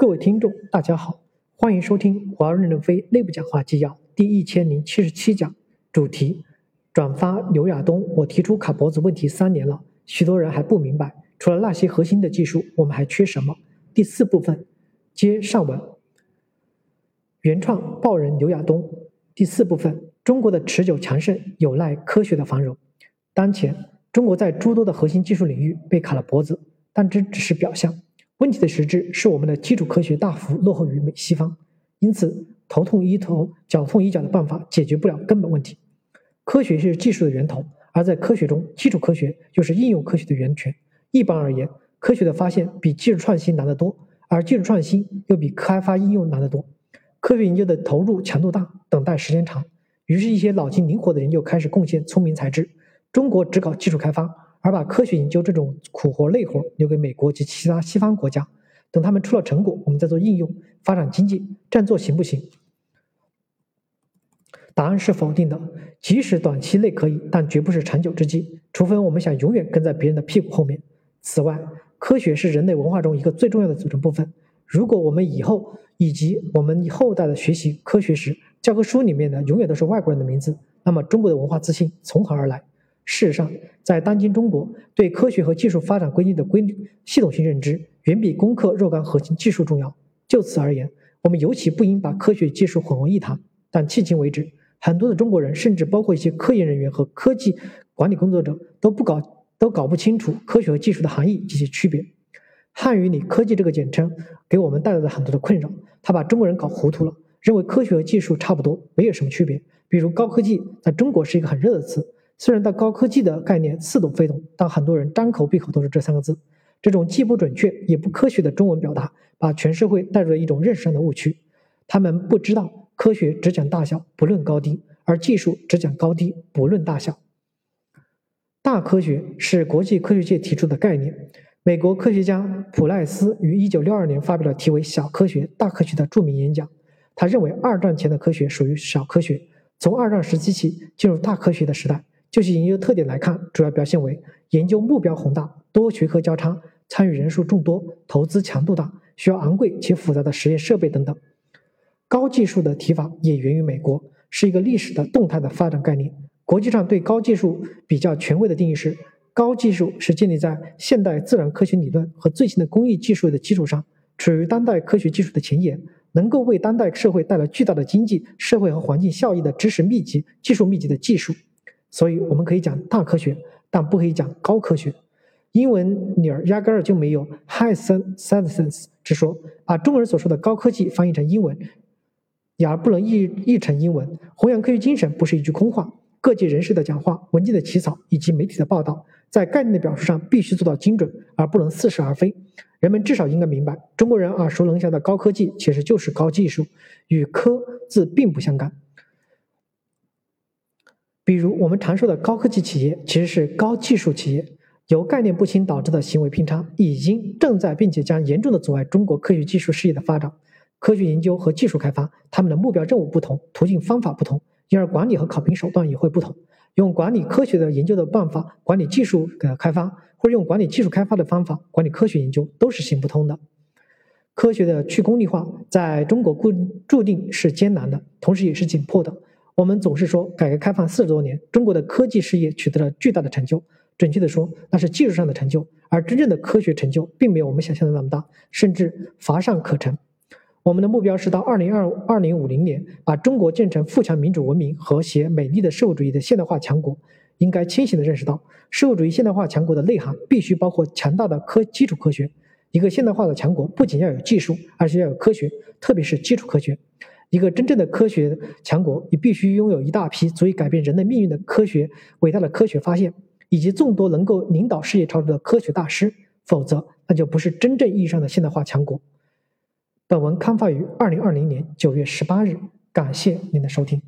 各位听众，大家好，欢迎收听华润任飞内部讲话纪要第一千零七十七讲，主题：转发刘亚东。我提出卡脖子问题三年了，许多人还不明白，除了那些核心的技术，我们还缺什么？第四部分，接上文。原创报人刘亚东。第四部分，中国的持久强盛有赖科学的繁荣。当前，中国在诸多的核心技术领域被卡了脖子，但这只是表象。问题的实质是我们的基础科学大幅落后于美西方，因此头痛医头、脚痛医脚的办法解决不了根本问题。科学是技术的源头，而在科学中，基础科学就是应用科学的源泉。一般而言，科学的发现比技术创新难得多，而技术创新又比开发应用难得多。科学研究的投入强度大，等待时间长，于是，一些脑筋灵活的人就开始贡献聪明才智。中国只搞技术开发。而把科学研究这种苦活累活留给美国及其他西方国家，等他们出了成果，我们再做应用发展经济，这样做行不行？答案是否定的。即使短期内可以，但绝不是长久之计。除非我们想永远跟在别人的屁股后面。此外，科学是人类文化中一个最重要的组成部分。如果我们以后以及我们后代的学习科学时，教科书里面的永远都是外国人的名字，那么中国的文化自信从何而来？事实上，在当今中国，对科学和技术发展规律的规律系统性认知，远比攻克若干核心技术重要。就此而言，我们尤其不应把科学技术混为一谈。但迄今为止，很多的中国人，甚至包括一些科研人员和科技管理工作者，都不搞都搞不清楚科学和技术的含义及其区别。汉语里“科技”这个简称，给我们带来了很多的困扰。他把中国人搞糊涂了，认为科学和技术差不多，没有什么区别。比如“高科技”在中国是一个很热的词。虽然到高科技的概念似懂非懂，但很多人张口闭口都是这三个字。这种既不准确也不科学的中文表达，把全社会带入了一种认识上的误区。他们不知道科学只讲大小，不论高低，而技术只讲高低，不论大小。大科学是国际科学界提出的概念。美国科学家普赖斯于1962年发表了题为《小科学、大科学》的著名演讲。他认为，二战前的科学属于小科学，从二战时期起进入大科学的时代。就其研究特点来看，主要表现为研究目标宏大、多学科交叉、参与人数众多、投资强度大、需要昂贵且复杂的实验设备等等。高技术的提法也源于美国，是一个历史的动态的发展概念。国际上对高技术比较权威的定义是：高技术是建立在现代自然科学理论和最新的工艺技术的基础上，处于当代科学技术的前沿，能够为当代社会带来巨大的经济社会和环境效益的知识密集、技术密集的技术。所以，我们可以讲大科学，但不可以讲高科学。英文里儿压根儿就没有 high science 之说，把中国人所说的高科技翻译成英文，也而不能译译成英文。弘扬科学精神不是一句空话。各界人士的讲话、文件的起草以及媒体的报道，在概念的表述上必须做到精准，而不能似是而非。人们至少应该明白，中国人耳熟能详的高科技，其实就是高技术，与科字并不相干。比如我们常说的高科技企业，其实是高技术企业。由概念不清导致的行为偏差，已经正在并且将严重的阻碍中国科学技术事业的发展。科学研究和技术开发，他们的目标任务不同，途径方法不同，因而管理和考评手段也会不同。用管理科学的研究的办法管理技术的开发，或者用管理技术开发的方法管理科学研究，都是行不通的。科学的去功利化，在中国固注定是艰难的，同时也是紧迫的。我们总是说，改革开放四十多年，中国的科技事业取得了巨大的成就。准确的说，那是技术上的成就，而真正的科学成就并没有我们想象的那么大，甚至乏善可陈。我们的目标是到二零二二零五零年，把中国建成富强、民主、文明、和谐、美丽的社会主义的现代化强国。应该清醒地认识到，社会主义现代化强国的内涵必须包括强大的科基础科学。一个现代化的强国，不仅要有技术，而且要有科学，特别是基础科学。一个真正的科学强国，你必须拥有一大批足以改变人类命运的科学伟大的科学发现，以及众多能够领导世界潮流的科学大师，否则那就不是真正意义上的现代化强国。本文刊发于二零二零年九月十八日，感谢您的收听。